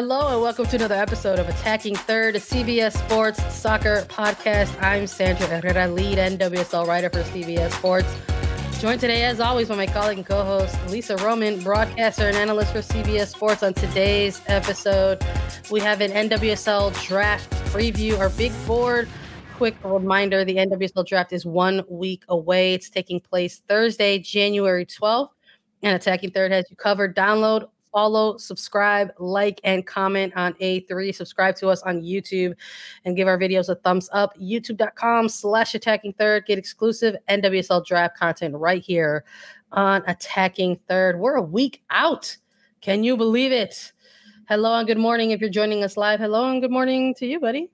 Hello and welcome to another episode of Attacking Third, a CBS Sports Soccer podcast. I'm Sandra Herrera, lead NWSL writer for CBS Sports. Joined today, as always, by my colleague and co-host Lisa Roman, broadcaster and analyst for CBS Sports. On today's episode, we have an NWSL draft preview, our big board. Quick reminder: the NWSL draft is one week away. It's taking place Thursday, January 12th. And Attacking Third has you covered. Download follow, subscribe, like, and comment on A3. Subscribe to us on YouTube and give our videos a thumbs up. YouTube.com slash attacking third. Get exclusive NWSL draft content right here on Attacking Third. We're a week out. Can you believe it? Hello and good morning if you're joining us live. Hello and good morning to you, buddy.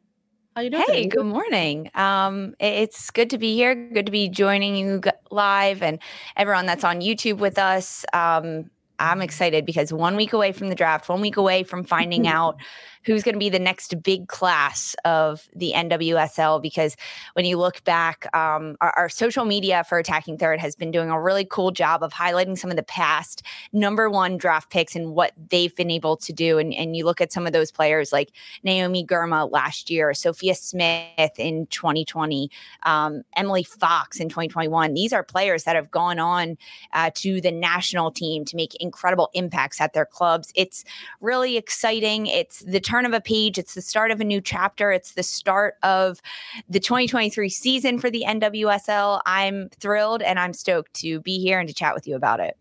How you doing? Hey, today? good morning. Um, it's good to be here. Good to be joining you live and everyone that's on YouTube with us. Um, I'm excited because one week away from the draft, one week away from finding out who's going to be the next big class of the NWSL. Because when you look back, um, our, our, social media for Attacking Third has been doing a really cool job of highlighting some of the past number one draft picks and what they've been able to do. And, and you look at some of those players like Naomi Girma last year, Sophia Smith in 2020, um, Emily Fox in 2021. These are players that have gone on uh, to the national team to make incredible impacts at their clubs. It's really exciting. It's the turn of a page. It's the start of a new chapter. It's the start of the 2023 season for the NWSL. I'm thrilled and I'm stoked to be here and to chat with you about it.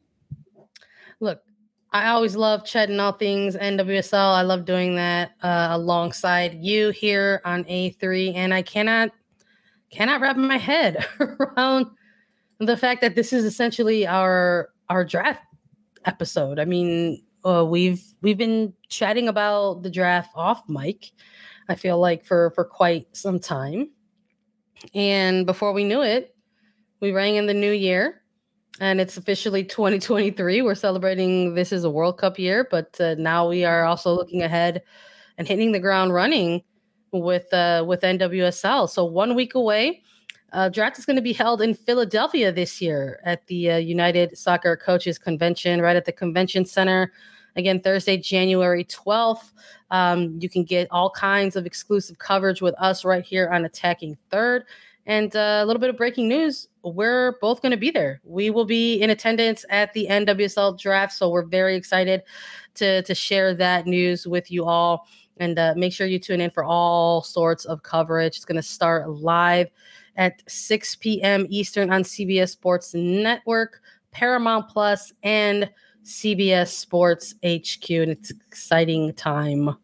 Look, I always love chatting all things NWSL. I love doing that uh, alongside you here on A3, and I cannot cannot wrap my head around the fact that this is essentially our our draft episode. I mean, uh, we've we've been chatting about the draft off mic. I feel like for for quite some time, and before we knew it, we rang in the new year, and it's officially 2023. We're celebrating this is a World Cup year, but uh, now we are also looking ahead and hitting the ground running with uh, with NWSL. So one week away. Uh, draft is going to be held in Philadelphia this year at the uh, United Soccer Coaches Convention, right at the Convention Center Again, Thursday, January 12th. Um, you can get all kinds of exclusive coverage with us right here on Attacking Third. And uh, a little bit of breaking news we're both going to be there. We will be in attendance at the NWSL draft. So we're very excited to, to share that news with you all. And uh, make sure you tune in for all sorts of coverage. It's going to start live at 6 p.m. Eastern on CBS Sports Network, Paramount Plus, and CBS Sports HQ, and it's exciting time.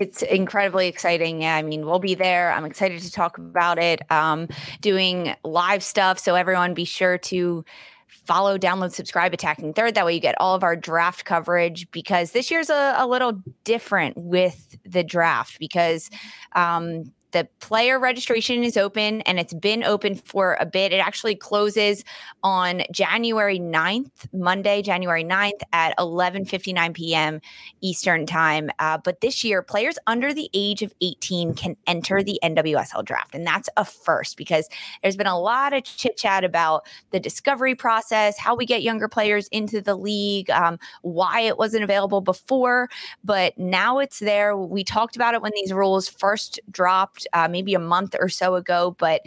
It's incredibly exciting. Yeah, I mean, we'll be there. I'm excited to talk about it. Um, doing live stuff, so everyone be sure to follow, download, subscribe, attacking third. That way you get all of our draft coverage because this year's a, a little different with the draft because um, the player registration is open and it's been open for a bit. It actually closes on January 9th, Monday, January 9th at 11:59 p.m. Eastern Time. Uh, but this year, players under the age of 18 can enter the NWSL draft, and that's a first because there's been a lot of chit chat about the discovery process, how we get younger players into the league, um, why it wasn't available before, but now it's there. We talked about it when these rules first dropped uh, maybe a month or so ago, but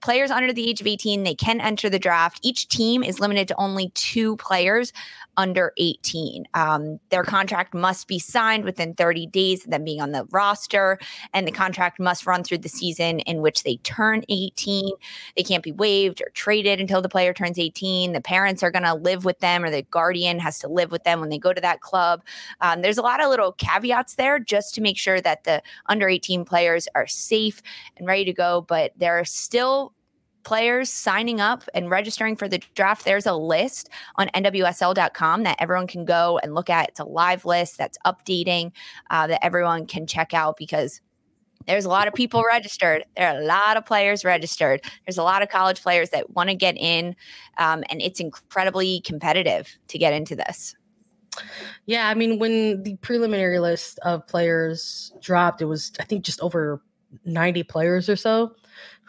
players under the age of 18 they can enter the draft. Each team is limited to only two players under 18 um, their contract must be signed within 30 days of them being on the roster and the contract must run through the season in which they turn 18 they can't be waived or traded until the player turns 18 the parents are going to live with them or the guardian has to live with them when they go to that club. Um, there's a lot of little caveats there just to make sure that the under 18 players are safe and ready to go but there are still players signing up and registering for the draft, there's a list on NWSL.com that everyone can go and look at. It's a live list that's updating uh, that everyone can check out because there's a lot of people registered. There are a lot of players registered. There's a lot of college players that want to get in, um, and it's incredibly competitive to get into this. Yeah, I mean, when the preliminary list of players dropped, it was I think just over 90 players or so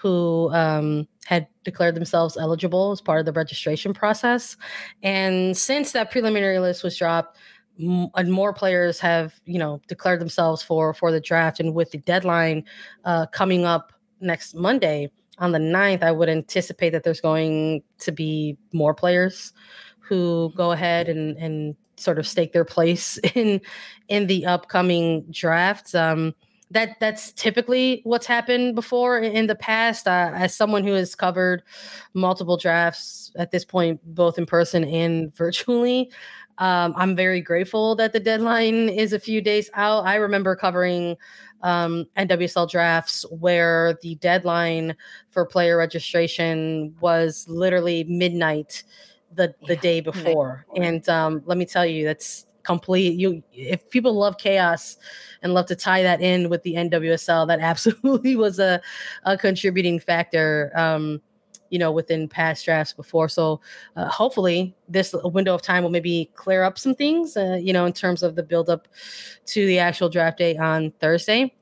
who um, had declared themselves eligible as part of the registration process. And since that preliminary list was dropped, and more players have, you know, declared themselves for for the draft. And with the deadline uh, coming up next Monday on the 9th, I would anticipate that there's going to be more players who go ahead and and sort of stake their place in in the upcoming drafts. Um, that that's typically what's happened before in the past. Uh, as someone who has covered multiple drafts at this point, both in person and virtually, um, I'm very grateful that the deadline is a few days out. I remember covering um, NWSL drafts where the deadline for player registration was literally midnight the the yeah, day before. And um, let me tell you, that's complete. You if people love chaos and love to tie that in with the NWSL. That absolutely was a, a contributing factor. Um, you know, within past drafts before. So uh, hopefully this window of time will maybe clear up some things, uh, you know, in terms of the build up to the actual draft day on Thursday.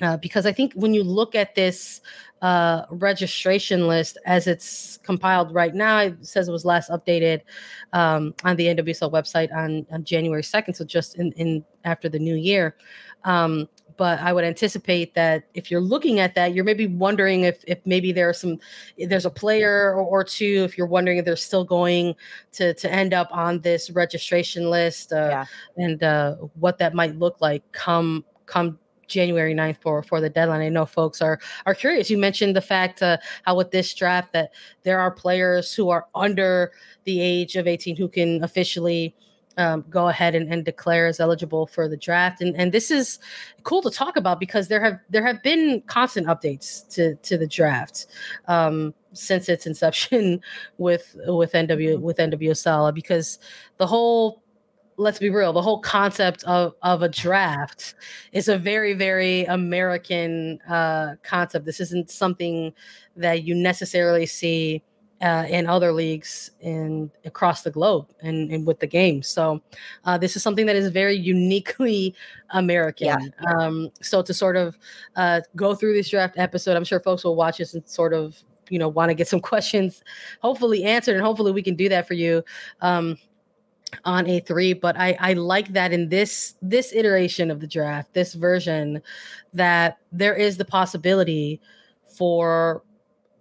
Uh, because I think when you look at this uh, registration list as it's compiled right now. It says it was last updated um, on the NWSL website on, on January 2nd, so just in, in after the new year. Um, but I would anticipate that if you're looking at that, you're maybe wondering if if maybe there's some there's a player or, or, two. If you're wondering if they're still going to to end up on this registration list, uh, yeah. and uh, what that might look like come come January 9th for for the deadline. I know folks are are curious. You mentioned the fact uh, how with this draft that there are players who are under the age of 18 who can officially um, go ahead and, and declare as eligible for the draft. And and this is cool to talk about because there have there have been constant updates to to the draft um, since its inception with with NW with NWSL because the whole let's be real the whole concept of of a draft is a very very american uh concept. This isn't something that you necessarily see uh, in other leagues in across the globe and, and with the game. So uh, this is something that is very uniquely american. Yeah. um, so to sort of uh, go through this draft episode i'm sure folks will watch this and sort of you know want to get some questions hopefully answered and hopefully we can do that for you. Um, on A3, but I, I like that in this this iteration of the draft, this version, that there is the possibility for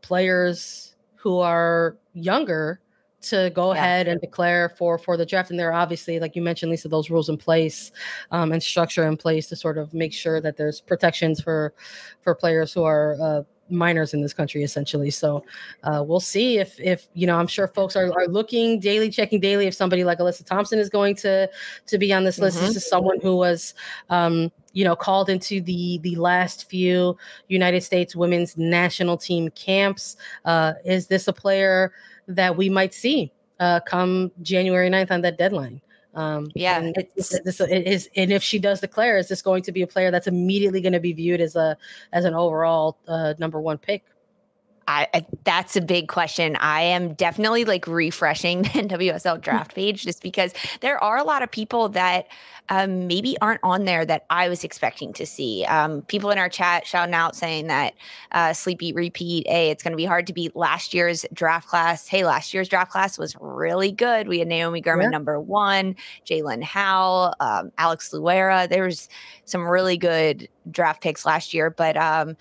players who are younger to go yeah. ahead and declare for for the draft and there are obviously like you mentioned lisa those rules in place um, and structure in place to sort of make sure that there's protections for for players who are uh, minors in this country essentially. So uh, we'll see if if you know i'm sure folks are, are looking daily checking daily if somebody like alyssa thompson is going to to be on this list. Mm-hmm. this is someone who was um, you know called into the the last few united states women's national team camps. Uh, is this a player that we might see uh, come january 9th on that deadline Um, yeah, and it's this, it is, and if she does declare, is this going to be a player that's immediately going to be viewed as a as an overall uh, number one pick? I, I, that's a big question. I am definitely like refreshing the NWSL draft page just because there are a lot of people that um, maybe aren't on there that I was expecting to see. Um, people in our chat shouting out saying that uh, sleepy repeat. Hey, it's going to be hard to beat last year's draft class. Hey, last year's draft class was really good. We had Naomi Girma yeah. number one, Jaelin Howell, um, Alex Luera. There was some really good draft picks last year, but um,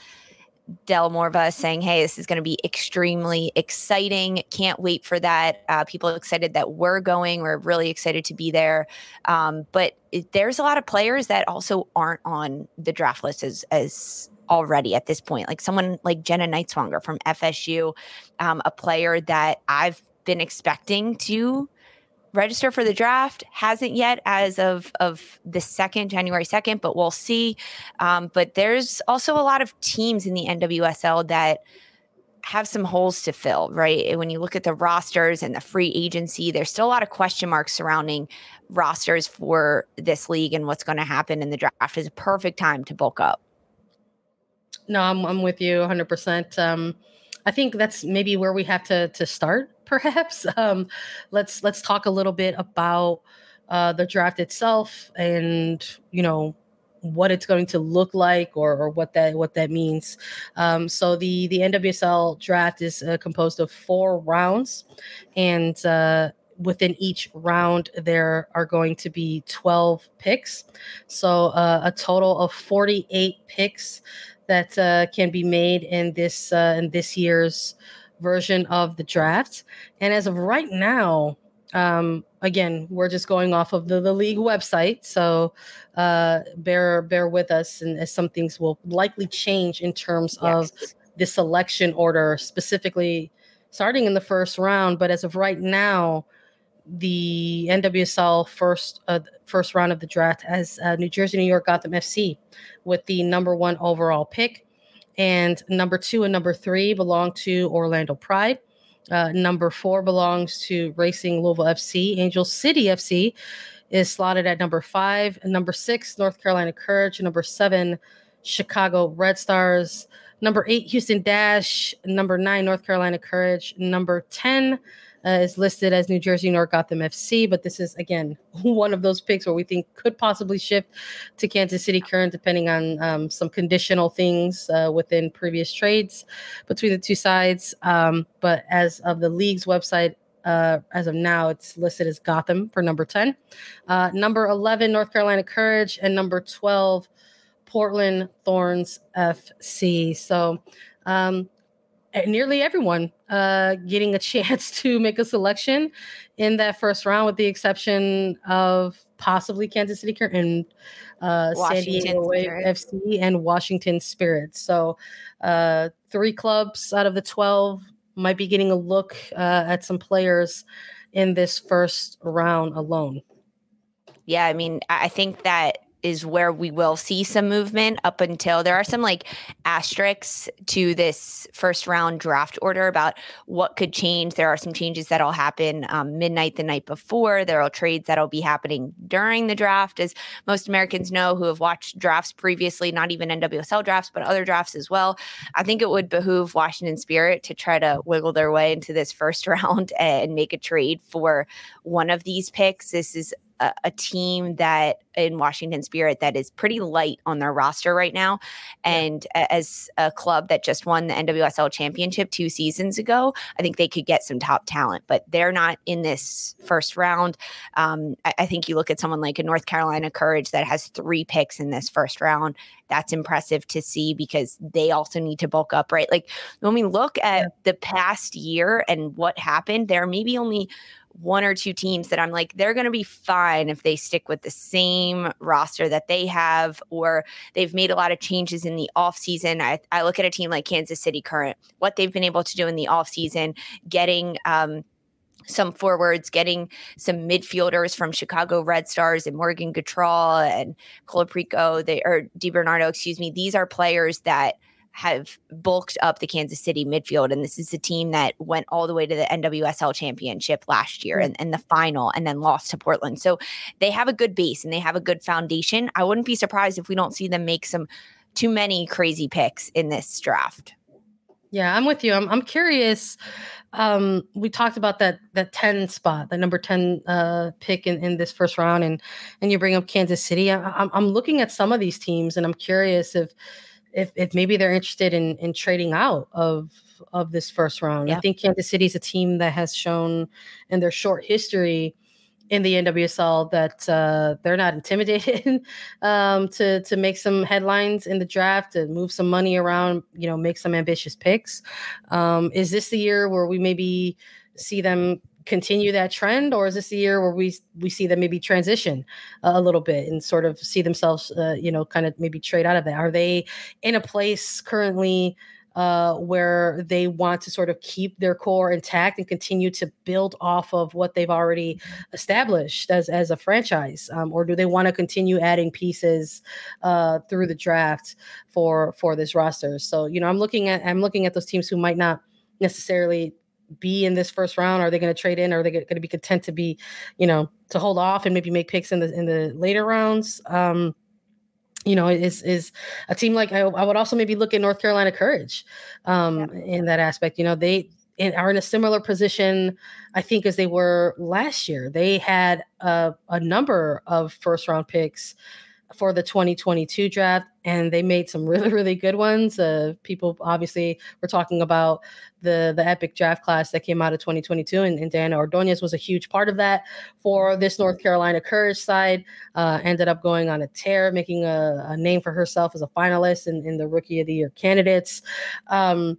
Del Morva saying, Hey, this is going to be extremely exciting. Can't wait for that. Uh, people excited that we're going. We're really excited to be there. Um, but it, there's a lot of players that also aren't on the draft list as, as already at this point. Like someone like Jenna Nighswonger from FSU, um, a player that I've been expecting to register for the draft hasn't yet as of of the second january 2nd but we'll see. Um, but there's also a lot of teams in the nwsl that have some holes to fill right? When you look at the rosters and the free agency there's still a lot of question marks surrounding rosters for this league and what's going to happen in the draft. Is a perfect time to bulk up. No i'm, I'm with you 100% um, i think that's maybe where we have to to start perhaps. Um, let's let's talk a little bit about uh, the draft itself and you know what it's going to look like or, or what that what that means. Um, so the the NWSL draft is uh, composed of four rounds, and uh, within each round there are going to be 12 picks. So uh, a total of 48 picks that uh, can be made in this uh, in this year's version of the draft. And as of right now, um, again, we're just going off of the, the league website. So uh, bear bear with us, and as some things will likely change in terms yes. of the selection order, specifically starting in the first round. But as of right now, the NWSL first uh, first round of the draft has uh, New Jersey, New York, Gotham FC with the number one overall pick and number two and number three belong to Orlando Pride. Uh, number four belongs to Racing Louisville FC. Angel City FC is slotted at number five. Number six, North Carolina Courage. Number seven, Chicago Red Stars. Number eight, Houston Dash. Number nine, North Carolina Courage. Number 10, uh, is listed as New Jersey North Gotham FC, but this is again one of those picks where we think could possibly shift to Kansas City Current, depending on um, some conditional things uh, within previous trades between the two sides. Um, but as of the league's website, uh, as of now, it's listed as Gotham for number 10. Uh, number 11, North Carolina Courage, and number 12, Portland Thorns FC. So, um, nearly everyone uh, getting a chance to make a selection in that first round, with the exception of possibly Kansas City and uh, San Diego FC and Washington Spirit. So, uh, three clubs out of the 12 might be getting a look uh, at some players in this first round alone. Yeah, I mean, I think that is where we will see some movement up until there are some like asterisks to this first round draft order about what could change. There are some changes that'll happen um, midnight the night before. There are trades that'll be happening during the draft, as most Americans know who have watched drafts previously, not even NWSL drafts, but other drafts as well. I think it would behoove Washington Spirit to try to wiggle their way into this first round and make a trade for one of these picks. This is a, a, team that in Washington Spirit that is pretty light on their roster right now. And yeah. as a club that just won the NWSL championship two seasons ago, I think they could get some top talent, but they're not in this first round. Um, I, I think you look at someone like a North Carolina Courage that has three picks in this first round. That's impressive to see because they also need to bulk up, right? Like when we look at yeah. the past year and what happened, there may be only one or two teams that I'm like, they're going to be fine if they stick with the same roster that they have, or they've made a lot of changes in the offseason. I, I look at a team like Kansas City Current, what they've been able to do in the offseason, getting, um, some forwards, getting some midfielders from Chicago Red Stars and Morgan Gautrat and Colaprico, they or DiBernardo, excuse me. These are players that have bulked up the Kansas City midfield. And this is a team that went all the way to the NWSL championship last year and, and the final and then lost to Portland. So they have a good base and they have a good foundation. I wouldn't be surprised if we don't see them make some too many crazy picks in this draft. Yeah, I'm with you. I'm I'm curious. Um, we talked about that that 10 spot, the number 10 uh pick in, in this first round, and and you bring up Kansas City. I, I'm I'm looking at some of these teams and I'm curious if if if maybe they're interested in in trading out of of this first round. Yeah. I think Kansas City is a team that has shown in their short history in the NWSL that uh, they're not intimidated um, to to make some headlines in the draft, to move some money around, you know, make some ambitious picks. Um, is this the year where we maybe see them continue that trend, or is this the year where we we see them maybe transition a little bit and sort of see themselves, uh, you know, kind of maybe trade out of that? Are they in a place currently? uh, where they want to sort of keep their core intact and continue to build off of what they've already established as as a franchise, um, or do they want to continue adding pieces uh, through the draft for for this roster? So you know, I'm looking at I'm looking at those teams who might not necessarily be in this first round? Are they going to trade in? Or are they going to be content to be, you know, to hold off and maybe make picks in the in the later rounds? Um, you know, is is a team like I, I would also maybe look at North Carolina Courage um, yeah. in that aspect. You know, they in, are in a similar position, I think, as they were last year. They had a, a number of first round picks for the 2022 draft and they made some really really good ones uh, people obviously were talking about the the epic draft class that came out of 2022 and, and Diana Ordonez was a huge part of that for this North Carolina Courage side uh, ended up going on a tear making a, a, name for herself as a finalist in, in the rookie of the year candidates. Um,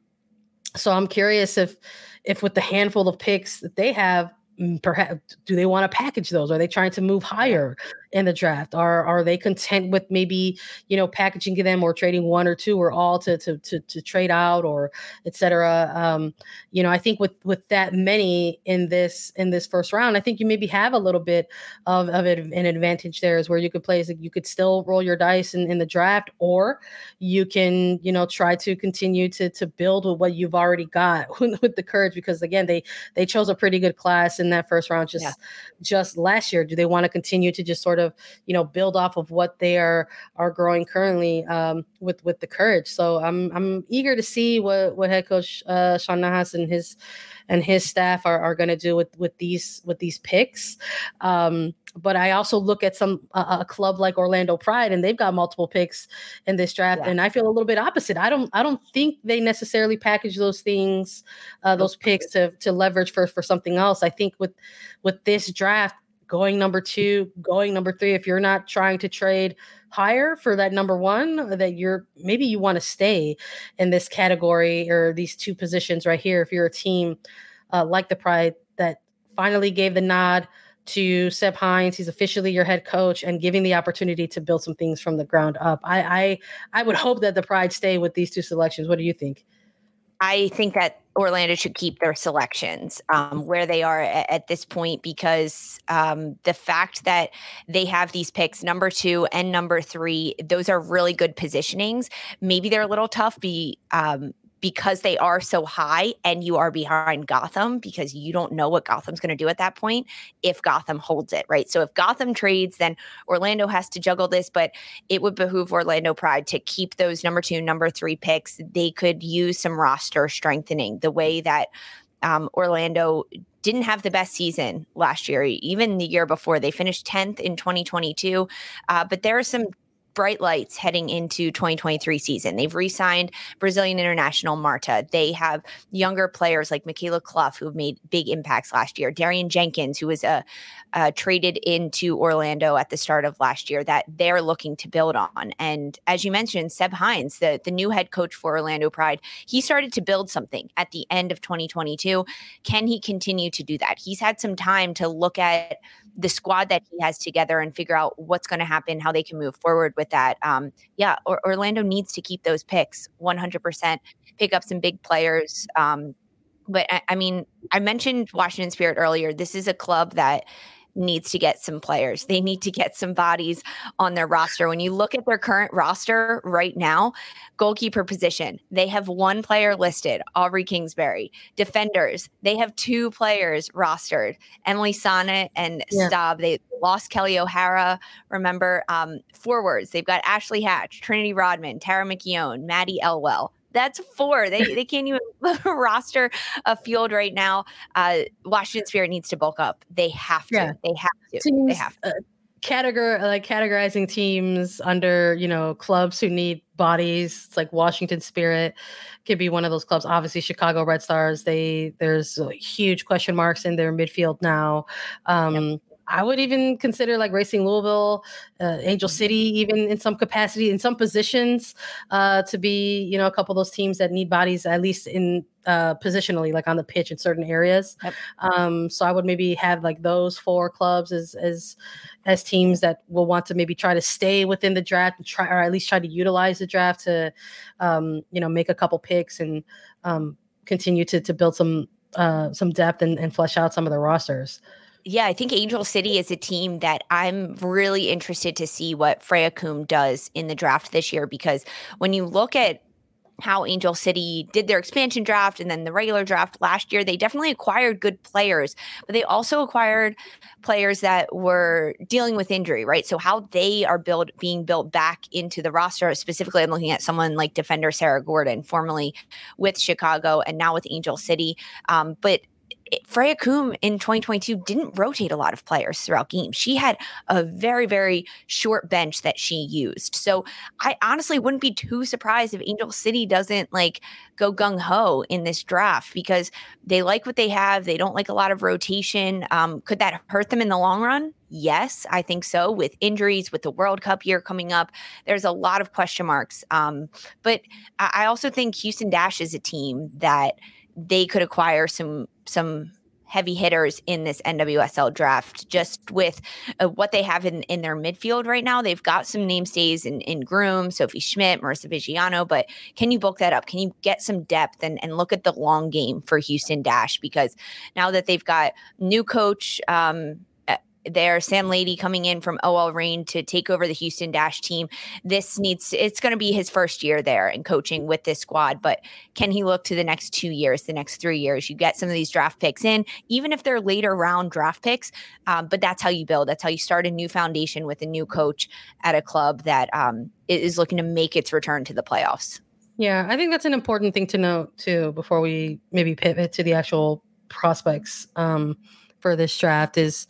so I'm curious if if with the handful of picks that they have mm, perhaps do they want to package those? Are they trying to move higher in the draft? Are are they content with maybe you know packaging them or trading one or two or all to to to, to trade out or etc. Um, you know, I think with with that many in this in this first round, I think you maybe have a little bit of of an advantage there is where you could play is you could still roll your dice in, in the draft or you can you know try to continue to to build with what you've already got with the courage because again they they chose a pretty good class in that first round just yeah. just last year. Do they want to continue to just sort of of you know build off of what they are are growing currently um, with with the courage. So I'm I'm eager to see what what head coach uh, Sean Nahas and his and his staff are, are going to do with with these with these picks. Um, but I also look at some uh, a club like Orlando Pride, and they've got multiple picks in this draft, yeah. and I feel a little bit opposite. I don't I don't think they necessarily package those things, uh, those picks to to leverage for for something else. I think with with this draft, going number two, going number three. If you're not trying to trade higher for that number one, that you're maybe you want to stay in this category or these two positions right here. If you're a team uh, like the Pride that finally gave the nod to Seb Hines, he's officially your head coach and giving the opportunity to build some things from the ground up. I I, I would hope that the Pride stay with these two selections. What do you think? I think that Orlando should keep their selections um, where they are at, at this point because um, the fact that they have these picks, number two and number three, those are really good positionings. Maybe they're a little tough be, um, because they are so high and you are behind Gotham because you don't know what Gotham's going to do at that point if Gotham holds it, right? So if Gotham trades, then Orlando has to juggle this, but it would behoove Orlando Pride to keep those number two, number three picks. They could use some roster strengthening the way that um, Orlando didn't have the best season last year, even the year before. They finished 10th in 2022. Uh, but there are some bright lights heading into 2023 season. They've re-signed Brazilian international Marta. They have younger players like Mikayla Cluff who made big impacts last year. Darian Jenkins, who was a uh, uh, traded into Orlando at the start of last year, that they're looking to build on. And as you mentioned, Seb Hines, the the new head coach for Orlando Pride, he started to build something at the end of 2022. Can he continue to do that? He's had some time to look at the squad that he has together and figure out what's going to happen, how they can move forward with that. Um, yeah, or, Orlando needs to keep those picks 100%, pick up some big players. Um, but I, I mean, I mentioned Washington Spirit earlier. This is a club that needs to get some players. They need to get some bodies on their roster. When you look at their current roster right now, goalkeeper position, they have one player listed, Aubrey Kingsbury. Defenders, they have two players rostered, Emily Sonnett and yeah. Staab. They lost Kelly O'Hara. Remember, um, forwards, they've got Ashley Hatch, Trinity Rodman, Tara McKeown, Maddie Elwell. That's four. They they can't even roster a field right now. Uh, Washington Spirit needs to bulk up. They have to. Yeah. They have to. Teams, they have to. Uh, categor like categorizing teams under you know clubs who need bodies it's like washington spirit could be one of those clubs obviously chicago red stars they there's huge question marks in their midfield now um yep. I would even consider like Racing Louisville, uh, Angel mm-hmm. City, even in some capacity, in some positions, uh, to be you know a couple of those teams that need bodies at least in uh, positionally, like on the pitch in certain areas. Yep. Um, so I would maybe have like those four clubs as as as teams that will want to maybe try to stay within the draft and try or at least try to utilize the draft to um, you know make a couple picks and um, continue to to build some uh, some depth and, and flesh out some of the rosters. Yeah, I think Angel City is a team that I'm really interested to see what Freya Coombe does in the draft this year because when you look at how Angel City did their expansion draft and then the regular draft last year, they definitely acquired good players, but they also acquired players that were dealing with injury, right? So how they are built being built back into the roster. Specifically, I'm looking at someone like defender Sarah Gordon, formerly with Chicago and now with Angel City. Um, but Freya Coombe in 2022 didn't rotate a lot of players throughout games. She had a very, very short bench that she used. So I honestly wouldn't be too surprised if Angel City doesn't like go gung ho in this draft because they like what they have. They don't like a lot of rotation. Um, could that hurt them in the long run? Yes, I think so. With injuries, with the World Cup year coming up, there's a lot of question marks. Um, but I also think Houston Dash is a team that they could acquire some some heavy hitters in this NWSL draft just with uh, what they have in, in their midfield right now. They've got some name stays in, in Groom, Sophie Schmidt, Marisa Viggiano, but can you bulk that up? Can you get some depth and, and look at the long game for Houston Dash? Because now that they've got new coach, um, there, Sam Laity coming in from OL Reign to take over the Houston Dash team. This needs it's going to be his first year there and coaching with this squad, but can he look to the next two years, the next three years? You get some of these draft picks in, even if they're later round draft picks. Um, but that's how you build. That's how you start a new foundation with a new coach at a club that um, is looking to make its return to the playoffs. Yeah, I think that's an important thing to note too before we maybe pivot to the actual prospects. Um, for this draft is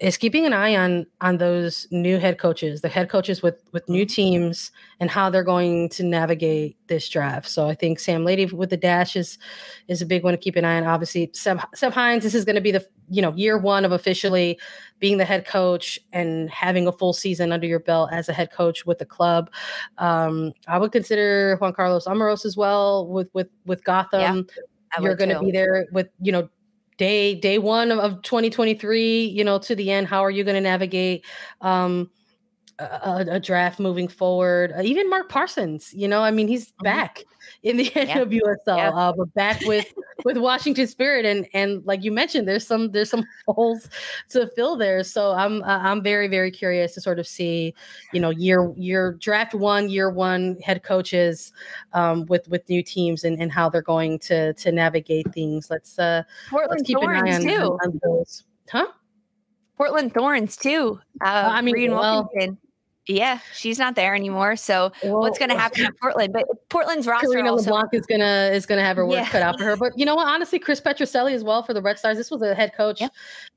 is keeping an eye on on those new head coaches, the head coaches with with new mm-hmm. teams and how they're going to navigate this draft. So I think Sam Laity with the dash is is a big one to keep an eye on. Obviously, Seb, Seb Hines, this is going to be the you know year one of officially being the head coach and having a full season under your belt as a head coach with the club. Um, I would consider Juan Carlos Amoros as well with with with Gotham. Yeah, You're going to be there with you know day day one of, of 2023 you know to the end how are you going to navigate um a, a, draft moving forward. Uh, even Mark Parsons, you know, I mean, he's mm-hmm. back in the. NWSL, yeah. uh, but back with with Washington Spirit, and and like you mentioned, there's some there's some holes to fill there. So I'm uh, I'm very very curious to sort of see, you know, year year draft one, year one head coaches um, with with new teams and, and how they're going to to navigate things. Let's uh Portland let's keep Thorns an eye on, too. On those. Huh? Portland Thorns too. Uh, I mean, well, Wilkinson. Yeah, she's not there anymore. So what's going to happen at Portland? But Portland's roster Karina also- LeBlanc is gonna is gonna have her work yeah. cut out for her. But you know what? Honestly, Chris Petrucelli as well for the Red Stars. This was a head coach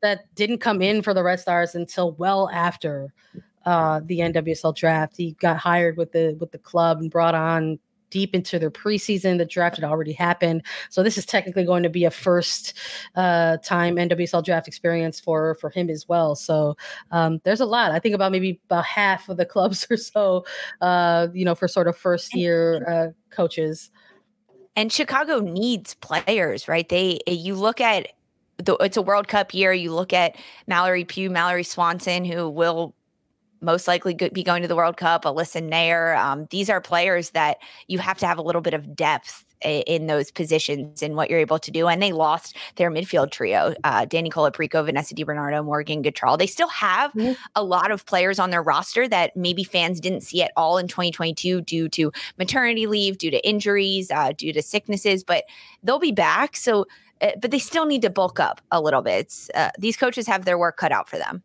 that didn't come in for the Red Stars until well after uh, the NWSL draft. He got hired with the with the club and brought on deep into their preseason. The draft had already happened, so this is technically going to be a first uh, time NWSL draft experience for for him as well. So um, there's a lot. I think about maybe about half of the clubs or so, uh, you know, for sort of first year uh, coaches. And Chicago needs players, right? They you look at the, it's a World Cup year. You look at Mallory Pugh, Mallory Swanson, who will most likely be going to the World Cup. Alyssa Naeher. Um, these are players that you have to have a little bit of depth in those positions and what you're able to do. And they lost their midfield trio, uh, Dani Colaprico, Vanessa DiBernardo, Morgan Gautrat. They still have mm-hmm. a lot of players on their roster that maybe fans didn't see at all in 2022 due to maternity leave, due to injuries, uh, due to sicknesses, but they'll be back. So, uh, but they still need to bulk up a little bit. Uh, these coaches have their work cut out for them.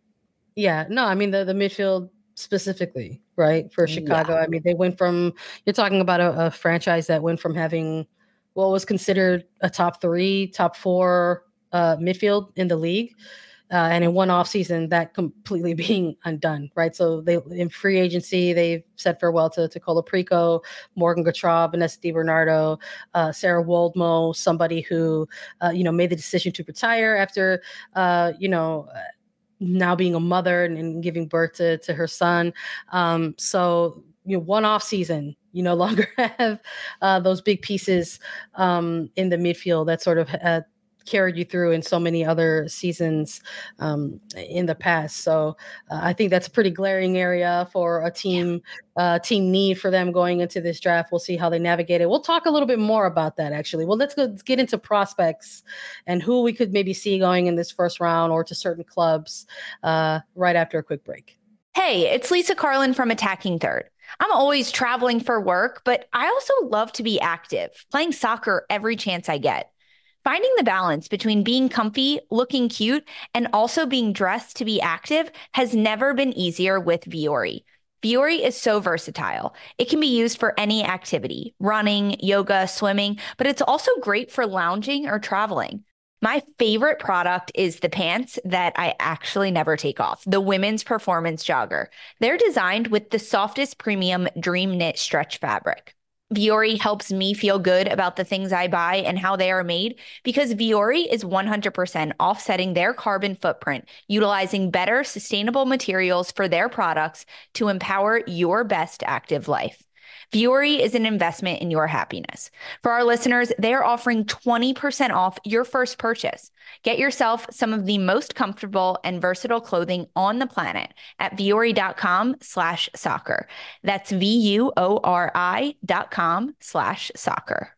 Yeah, no, I mean the the midfield specifically, right? For Chicago. Yeah. I mean, they went from you're talking about a, a, franchise that went from having what was considered a top three, top four uh, midfield in the league. Uh, and in one off season, that completely being undone, right? So they in free agency, they said farewell to, to Colaprico, Morgan Gautrat, Vanessa DiBernardo, uh, Sarah Woldmoe, somebody who, uh, you know, made the decision to retire after, uh, you know, now being a mother and, and giving birth to, to her son. Um, so, you know, one off season, you no longer have uh, those big pieces um, in the midfield that sort of uh, carried you through in so many other seasons um, in the past. So uh, I think that's a pretty glaring area for a team uh, team need for them going into this draft. We'll see how they navigate it. We'll talk a little bit more about that actually. Well, let's go let's get into prospects and who we could maybe see going in this first round or to certain clubs uh, right after a quick break. Hey, it's Lisa Carlin from Attacking Third. I'm always traveling for work, but I also love to be active, playing soccer every chance I get. Finding the balance between being comfy, looking cute, and also being dressed to be active has never been easier with Vuori. Vuori is so versatile. It can be used for any activity running, yoga, swimming, but it's also great for lounging or traveling. My favorite product is the pants that I actually never take off, the women's performance jogger. They're designed with the softest premium dream knit stretch fabric. Vuori helps me feel good about the things I buy and how they are made because Vuori is 100% offsetting their carbon footprint, utilizing better sustainable materials for their products to empower your best active life. Vuori is an investment in your happiness. For our listeners, they are offering 20% off your first purchase. Get yourself some of the most comfortable and versatile clothing on the planet at vuori.com slash soccer. That's V-U-O-R-I dot com slash soccer.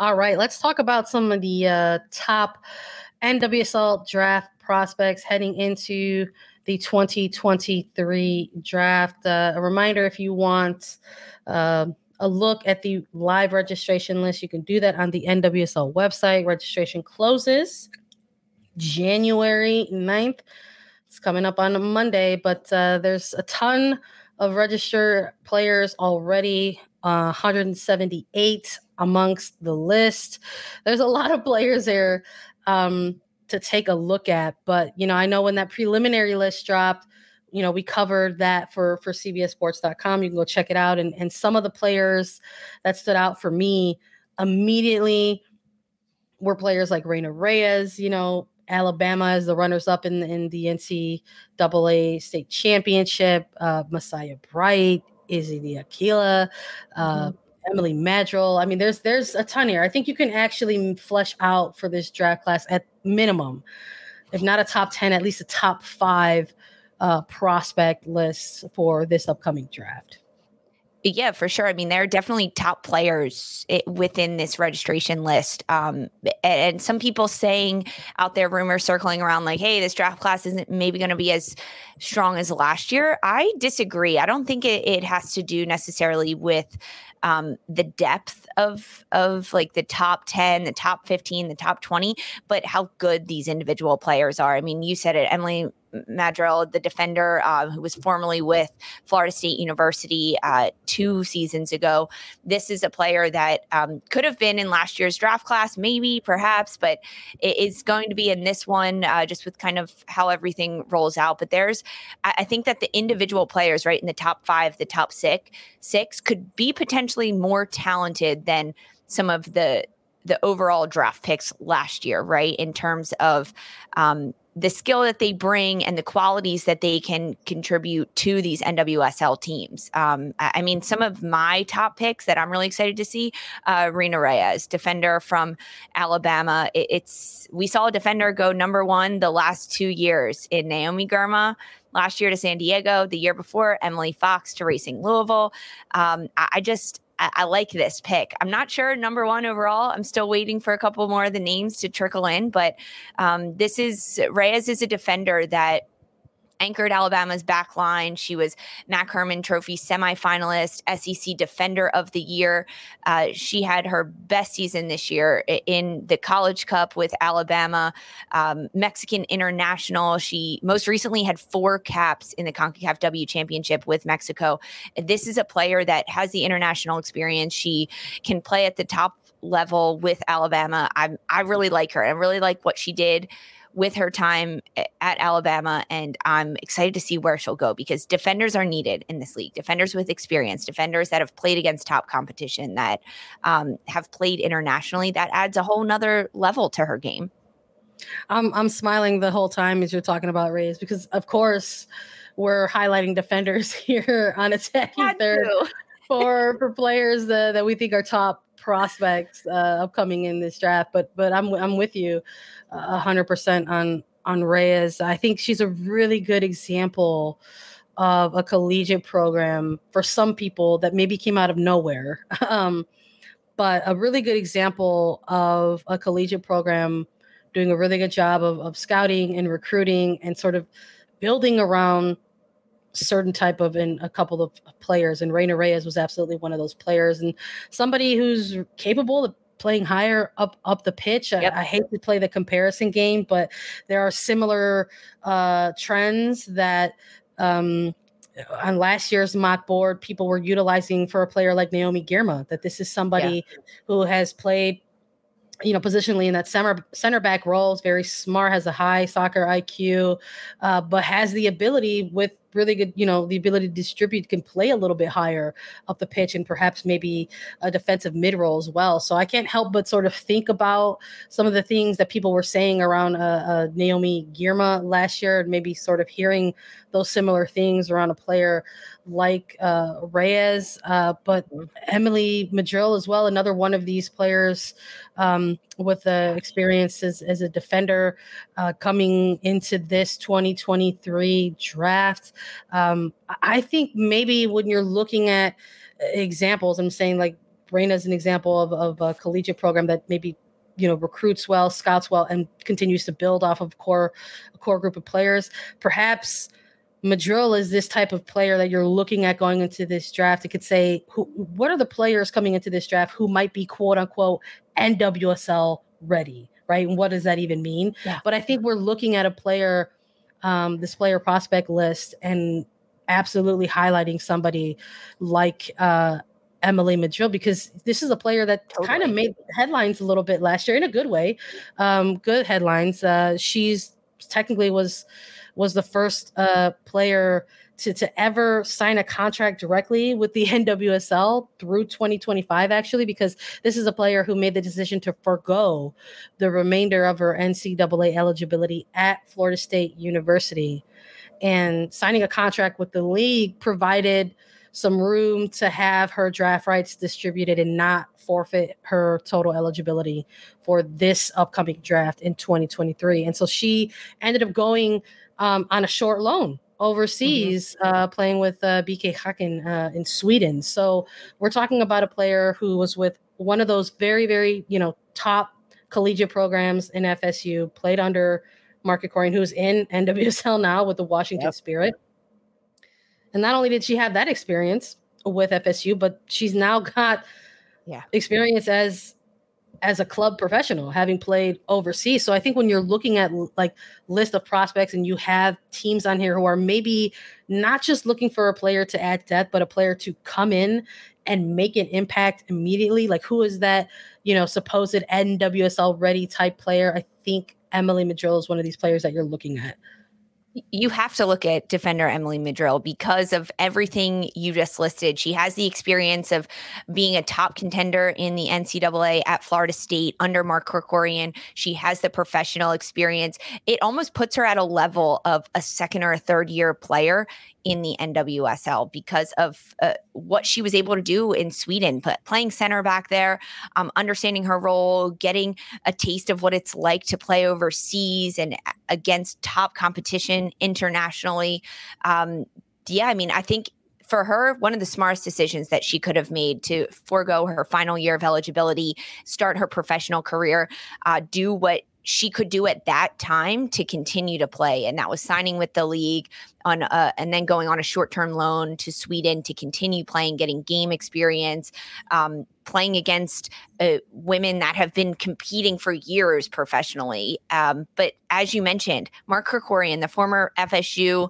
All right, let's talk about some of the uh, top NWSL draft prospects heading into the 2023 draft. Uh, a reminder if you want uh, a look at the live registration list, you can do that on the NWSL website. Registration closes January 9th. It's coming up on a Monday, but uh, there's a ton of registered players already. Uh, 178 amongst the list. There's a lot of players there um, to take a look at. But you know, I know when that preliminary list dropped, you know, we covered that for for CBSSports.com. You can go check it out. And and some of the players that stood out for me immediately were players like Reyna Reyes. You know, Alabama is the runners up in in the NCAA state championship. Uh, Messiah Bright, Izzy D'Aquila. Uh, mm-hmm. Emily Madril. I mean, there's there's a ton here. I think you can actually flesh out for this draft class at minimum, if not a top ten, at least a top five uh, prospect list for this upcoming draft. Yeah, for sure. I mean, there are definitely top players within this registration list. Um, and some people saying out there, rumors circling around like, hey, this draft class isn't maybe going to be as strong as last year. I disagree. I don't think it, it has to do necessarily with um, the depth of of like the top 10 the top 15 the top 20 but how good these individual players are i mean you said it emily Madril, the defender uh, who was formerly with Florida State University uh, two seasons ago. This is a player that um, could have been in last year's draft class, maybe, perhaps, but it is going to be in this one uh, just with kind of how everything rolls out. But there's, I think that the individual players, right, in the top five, the top six, six could be potentially more talented than some of the the overall draft picks last year, right? In terms of um, the skill that they bring and the qualities that they can contribute to these NWSL teams. Um, I mean, some of my top picks that I'm really excited to see: uh, Reyna Reyes, defender from Alabama. It, it's we saw a defender go number one the last two years in Naomi Girma last year to San Diego, the year before Emily Fox to Racing Louisville. Um, I, I just I, like this pick. I'm not sure number one overall. I'm still waiting for a couple more of the names to trickle in, but um, this is Reyes is a defender that anchored Alabama's back line. She was MAC Hermann Trophy semifinalist, SEC Defender of the Year. Uh, she had her best season this year in the College Cup with Alabama, um, Mexican International. She most recently had four caps in the CONCACAF W Championship with Mexico. This is a player that has the international experience. She can play at the top level with Alabama. I I really like her. I really like what she did with her time at Alabama. And I'm excited to see where she'll go because defenders are needed in this league. Defenders with experience, defenders that have played against top competition, that um, have played internationally. That adds a whole nother level to her game. I'm I'm smiling the whole time as you're talking about Reyes because of course we're highlighting defenders here on attacking third for for players that, that we think are top prospects uh, upcoming in this draft. But but I'm I'm with you hundred percent on on Reyes. I think she's a really good example of a collegiate program for some people that maybe came out of nowhere. Um, but a really good example of a collegiate program doing a really good job of, of scouting and recruiting and sort of building around certain type of in a couple of players and Reyna Reyes was absolutely one of those players and somebody who's capable of playing higher up up the pitch. Yep. I, I, hate to play the comparison game, but there are similar uh, trends that um, on last year's mock board people were utilizing for a player like Naomi Girma. That this is somebody yeah. who has played you know, positionally in that center center back role is very smart, has a high soccer IQ, uh, but has the ability with really good, you know, the ability to distribute, can play a little bit higher up the pitch and perhaps maybe a defensive mid role as well. So I can't help but sort of think about some of the things that people were saying around uh, uh, Naomi Girma last year, and maybe sort of hearing those similar things around a player like uh, Reyes, uh, but mm-hmm. Emily Madril as well, another one of these players um, with the experience as, as a defender uh, coming into this 2023 draft. Um, I think maybe when you're looking at examples, I'm saying like Brain is an example of, of a collegiate program that maybe you know recruits well, scouts well, and continues to build off of core a core group of players. Perhaps Madril is this type of player that you're looking at going into this draft. It could say, who, what are the players coming into this draft who might be quote unquote NWSL ready, right? And what does that even mean? Yeah. But I think we're looking at a player, um, this player prospect list, and absolutely highlighting somebody like uh, Emily Madril because this is a player that totally. kind of made headlines a little bit last year in a good way, um, good headlines. Uh, she's technically was was the first uh, player to, to ever sign a contract directly with the NWSL through 2025, actually, because this is a player who made the decision to forego the remainder of her NCAA eligibility at Florida State University. And signing a contract with the league provided some room to have her draft rights distributed and not forfeit her total eligibility for this upcoming draft in 2023. And so she ended up going um, on a short loan overseas mm-hmm. uh, playing with uh, BK Häcken uh, in Sweden. So we're talking about a player who was with one of those very, very, you know, top collegiate programs in FSU, played under Mark Krikorian, who's in NWSL now with the Washington yep. Spirit. And not only did she have that experience with FSU, but she's now got yeah. experience as as a club professional, having played overseas. So I think when you're looking at like list of prospects and you have teams on here who are maybe not just looking for a player to add depth, but a player to come in and make an impact immediately. Like who is that, you know, supposed NWSL ready type player? I think Emily Madril is one of these players that you're looking at you have to look at defender Emily Madril because of everything you just listed. She has the experience of being a top contender in the NCAA at Florida State under Mark Krikorian. She has the professional experience. It almost puts her at a level of a second or a third year player in the NWSL because of uh, what she was able to do in Sweden, but playing center back there, um, understanding her role, getting a taste of what it's like to play overseas and against top competition internationally. Um, yeah, I mean, I think for her, one of the smartest decisions that she could have made to forego her final year of eligibility, start her professional career, uh, do what she could do at that time to continue to play and that was signing with the league on uh, and then going on a short-term loan to sweden to continue playing getting game experience um, playing against uh, women that have been competing for years professionally um, but as you mentioned mark krikorian the former fsu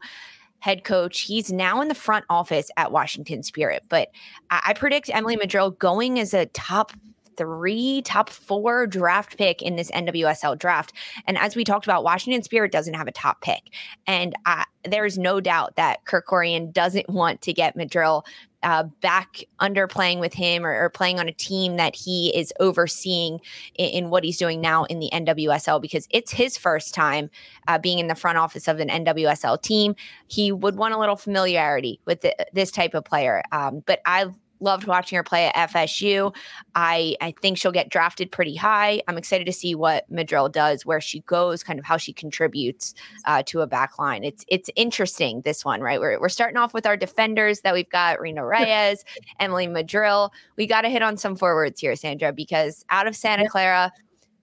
head coach. He's now in the front office at Washington Spirit. But I, I predict Emily Madril going as a top three, top four draft pick in this NWSL draft. And as we talked about, Washington Spirit doesn't have a top pick. And uh, there's no doubt that Krikorian doesn't want to get Madril uh, back under playing with him or, or, playing on a team that he is overseeing in, in, what he's doing now in the NWSL because it's his first time uh, being in the front office of an NWSL team. He would want a little familiarity with the, this type of player. Um, but I've loved watching her play at FSU. I I think she'll get drafted pretty high. I'm excited to see what Madril does, where she goes, kind of how she contributes uh, to a back line. It's it's interesting this one, right? We're we're starting off with our defenders that we've got Reyna Reyes, Emily Madril. We got to hit on some forwards here, Sandra, because out of Santa Clara,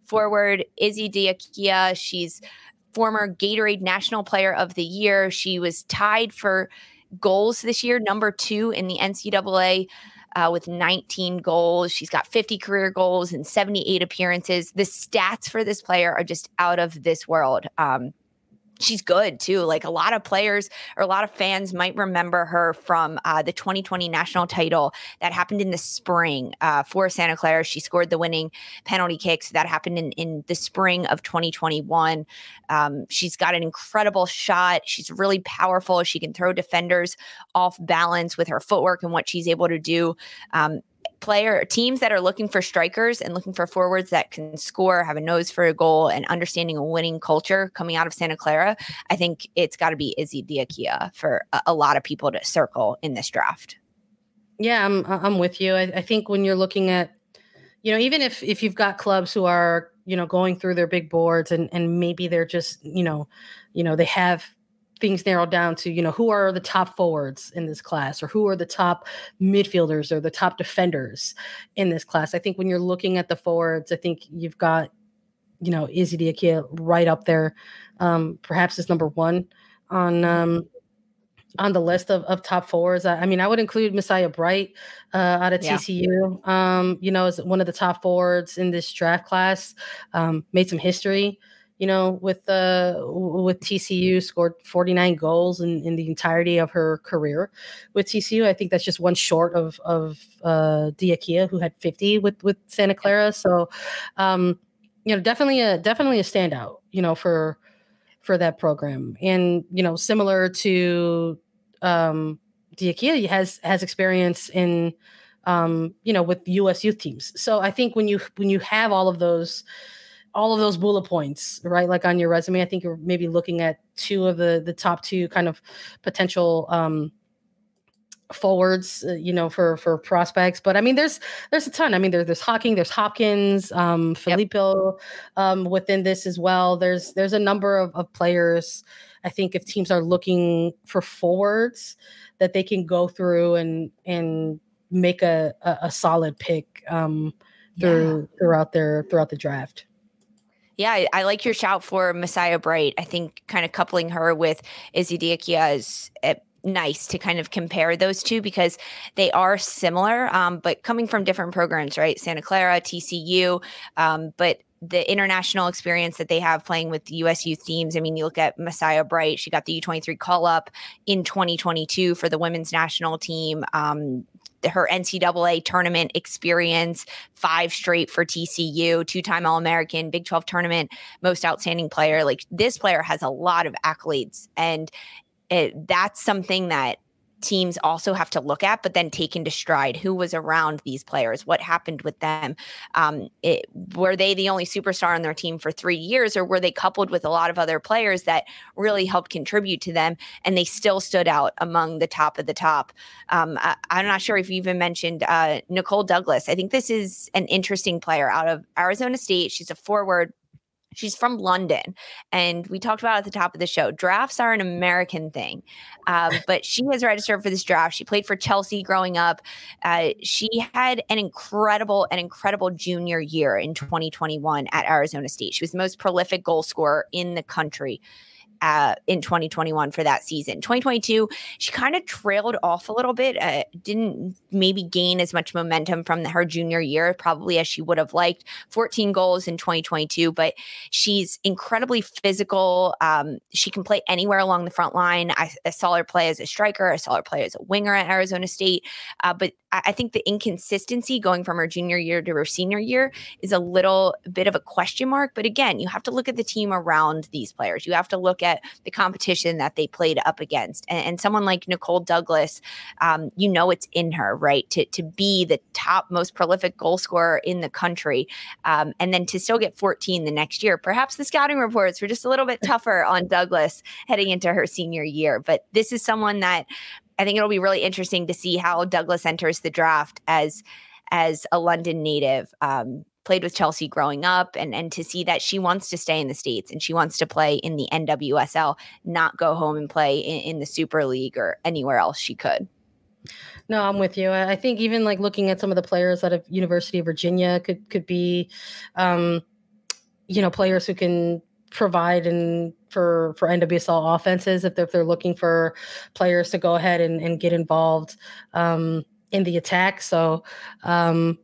forward Izzy D'Aquila, she's former Gatorade National Player of the Year. She was tied for goals this year, number two in the NCAA. Uh, with 19 goals. She's got 50 career goals and 78 appearances. The stats for this player are just out of this world. Um, she's good too. Like a lot of players or a lot of fans might remember her from uh, the 2020 national title that happened in the spring uh, for Santa Clara. She scored the winning penalty kicks. That happened in, in the spring of 2021. Um, she's got an incredible shot. She's really powerful. She can throw defenders off balance with her footwork and what she's able to do. Um, player teams that are looking for strikers and looking for forwards that can score, have a nose for a goal, and understanding a winning culture coming out of Santa Clara, I think it's got to be Izzy D'Aquila for a, a, lot of people to circle in this draft. Yeah, I'm I'm with you. I, I think when you're looking at, you know, even if if you've got clubs who are you know going through their big boards and and maybe they're just you know, you know they have things narrowed down to you know who are the top forwards in this class or who are the top midfielders or the top defenders in this class i think when you're looking at the forwards i think you've got you know izzy d'aquila right up there um perhaps is number one on um on the list of, of top forwards. I, I mean, I would include Messiah Bright uh, out of yeah. TCU. Um, you know, as one of the top forwards in this draft class. Um, made some history you know, with uh with TCU, scored 49 goals in, in the entirety of her career with TCU. I think that's just one short of of uh D'Aquila, who had 50 with with Santa Clara. So um, you know, definitely a definitely a standout, you know, for for that program. And, you know, similar to um D'Aquila has has experience in um, you know, with US youth teams. So I think when you when you have all of those all of those bullet points, right? Like on your resume, I think you're maybe looking at two of the the top two kind of potential um forwards, uh, you know, for for prospects. But I mean, there's there's a ton. I mean, there's there's Hawking, there's Hopkins, um, Filippo um, within this as well. There's there's a number of, of players. I think if teams are looking for forwards, that they can go through and and make a a, a solid pick um, through yeah. throughout their throughout the draft. Yeah, I, I, like your shout for Messiah Bright. I think kind of coupling her with Izzy D'Aquila is, it, nice to kind of compare those two because they are similar, um, but coming from different programs, right? Santa Clara, TCU, um, but the international experience that they have playing with US youth teams. I mean, you look at Messiah Bright, she got the U23 call up in 2022 for the women's national team. Um, her NCAA tournament experience, five straight for TCU, two time All American, Big 12 tournament, most outstanding player. Like this player has a lot of accolades. And it, that's something that teams also have to look at, but then take into stride who was around these players, what happened with them. Um, it, were they the only superstar on their team for three years, or were they coupled with a lot of other players that really helped contribute to them and they still stood out among the top of the top? Um, I, am not sure if you even mentioned uh, Nicole Douglas. I think this is an interesting player out of Arizona State. She's a forward She's from London. And we talked about at the top of the show drafts are an American thing. Um, but she has registered for this draft. She played for Chelsea growing up. Uh, she had an incredible, an incredible junior year in 2021 at Arizona State. She was the most prolific goal scorer in the country uh, in 2021 for that season. 2022, she kind of trailed off a little bit, uh, didn't maybe gain as much momentum from her junior year, probably as she would have liked. 14 goals in 2022, but she's incredibly physical. Um, she can play anywhere along the front line. I, I, saw her play as a striker, I saw her play as a winger at Arizona State, uh, but I, I think the inconsistency going from her junior year to her senior year is a little bit of a question mark. But again, you have to look at the team around these players. You have to look at the competition that they played up against. And, and someone like Nicole Douglas, um, you know, it's in her, right? To, to be the top most prolific goal scorer in the country. Um, and then to still get 14 the next year. Perhaps the scouting reports were just a little bit tougher on Douglas heading into her senior year. But this is someone that I think it'll be really interesting to see how Douglas enters the draft as as a London native. Um, played with Chelsea growing up and and to see that she wants to stay in the states and she wants to play in the NWSL, not go home and play in, in the Super League or anywhere else she could. No, I'm with you. I think even like looking at some of the players out of University of Virginia could could be, um, you know, players who can provide and for for NWSL offenses if they're, if they're looking for players to go ahead and, and get involved um, in the attack. So um,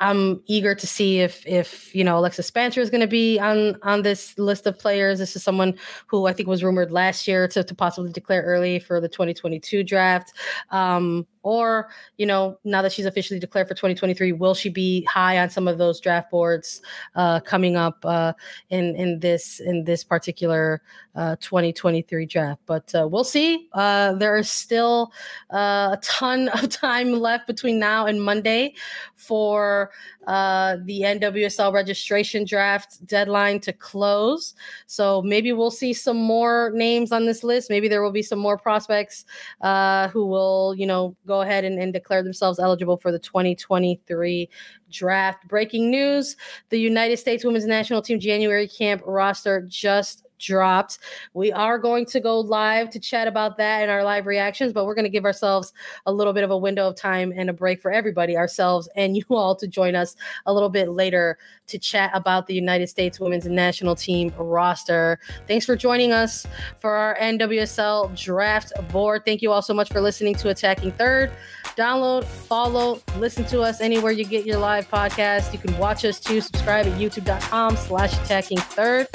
I'm eager to see if if you know Alexis Spaanstra is going to be on on this list of players. This is someone who I think was rumored last year to, to possibly declare early for the 2022 draft. Um, or, you know, now that she's officially declared for 2023, will she be high on some of those draft boards uh, coming up uh, in in this in this particular uh, 2023 draft? But uh, we'll see. Uh, there is still uh, a ton of time left between now and Monday for the NWSL registration draft deadline to close. So maybe we'll see some more names on this list. Maybe there will be some more prospects who will, you know, go ahead and, and declare themselves eligible for the 2023 draft. Breaking news the United States women's national team January camp roster just dropped. We are going to go live to chat about that and our live reactions, but we're going to give ourselves a little bit of a window of time and a break for everybody, ourselves and you all, to join us a little bit later to chat about the United States women's national team roster. Thanks for joining us for our NWSL draft board. Thank you all so much for listening to Attacking Third. Download, follow, listen to us anywhere you get your live podcast. You can watch us too. Subscribe at youtube.com slash attacking third.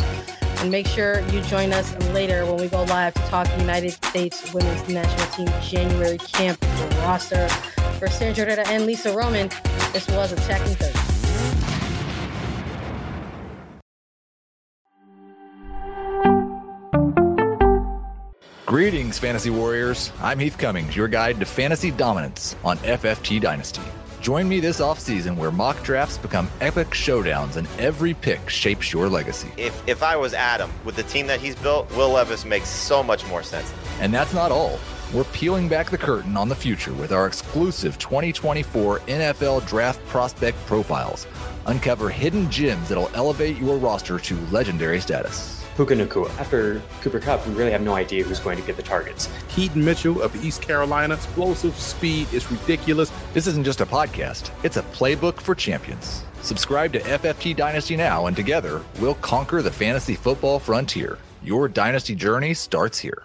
And make sure you join us later when we go live to talk United States Women's National Team January camp roster. For Sandra Herrera and Lisa Roman, this was Attacking Third. Greetings, Fantasy Warriors. I'm Heath Cummings, your guide to fantasy dominance on FFT Dynasty. Join me this offseason where mock drafts become epic showdowns and every pick shapes your legacy. If, if I was Adam, with the team that he's built, Will Levis makes so much more sense. And that's not all. We're peeling back the curtain on the future with our exclusive 2024 NFL Draft Prospect Profiles. Uncover hidden gems that'll elevate your roster to legendary status. Puka Nacua. After Cooper Kupp, we really have no idea who's going to get the targets. Keaton Mitchell of East Carolina, explosive speed is ridiculous. This isn't just a podcast, it's a playbook for champions. Subscribe to FFT Dynasty now, and together we'll conquer the fantasy football frontier. Your dynasty journey starts here.